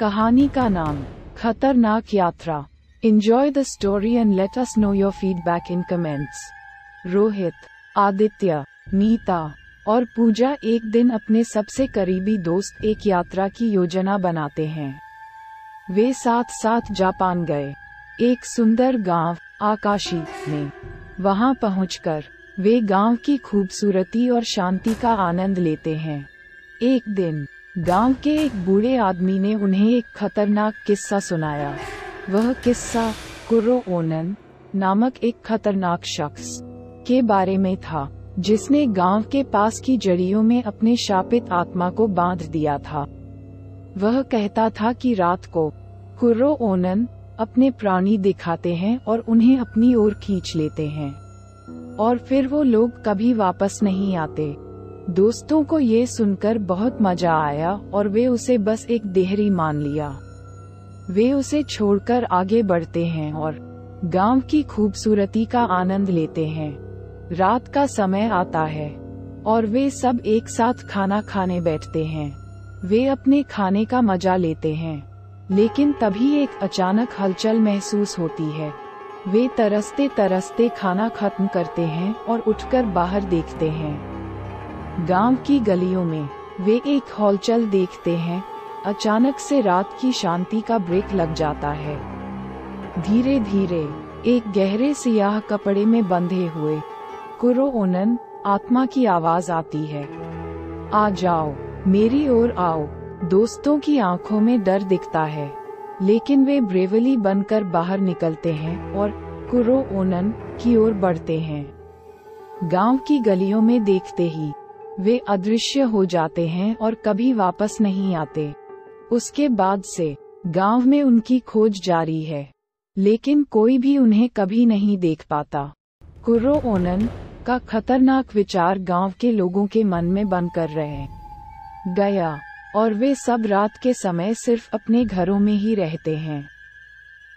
कहानी का नाम, खतरनाक यात्रा। Enjoy the story and let us know your feedback in comments Rohit, Aditya, Neeta और पूजा एक दिन अपने सबसे करीबी दोस्त एक यात्रा की योजना बनाते हैं। वे साथ साथ जापान गए। एक सुंदर गाँव, आकाशी में। वहाँ पहुंचकर, वे गाँव की खूबसूरती और शांति का आनंद लेते हैं। एक दिन गाँव के एक बूढ़े आदमी ने उन्हें एक खतरनाक किस्सा सुनाया। वह किस्सा कुर्रो ओनन नामक एक खतरनाक शख्स के बारे में था, जिसने गाँव के पास की जड़ियों में अपने शापित आत्मा को बाँध दिया था। वह कहता था कि रात को कुर्रो ओनन अपने प्राणी दिखाते हैं और उन्हें अपनी ओर खींच लेते हैं। और फिर वो लोग कभी वापस नहीं आते। दोस्तों को ये सुनकर बहुत मज़ा आया और वे उसे बस एक देहरी मान लिया। वे उसे छोड़कर आगे बढ़ते हैं और गाँव की खूबसूरती का आनंद लेते हैं। रात का समय आता है और वे सब एक साथ खाना खाने बैठते हैं। वे अपने खाने का मज़ा लेते हैं, लेकिन तभी एक अचानक हलचल महसूस होती है। वे तरसते तरसते खाना खत्म करते हैं और उठकर बाहर देखते हैं। गाँव की गलियों में, वे एक हॉलचल देखते हैं, अचानक से रात की शांति का ब्रेक लग जाता है। धीरे धीरे एक गहरे सियाह कपड़े में बंधे हुए, कुरो ओनन, आत्मा की आवाज़ आती है। आ जाओ, मेरी ओर आओ, दोस्तों की आँखों में डर दिखता है। लेकिन वे ब्रेवली बनकर बाहर निकलते हैं और कुरो ओनन की ओर बढ़ते हैं। गाँव की गलियों में देखते ही वे अदृश्य हो जाते हैं और कभी वापस नहीं आते। उसके बाद से, गाँव में उनकी खोज जारी है। लेकिन कोई भी उन्हें कभी नहीं देख पाता। कुर्रो ओनन का खतरनाक विचार गाँव के लोगों के मन में बन कर रहे। गया, और वे सब रात के समय सिर्फ़ अपने घरों में ही रहते हैं।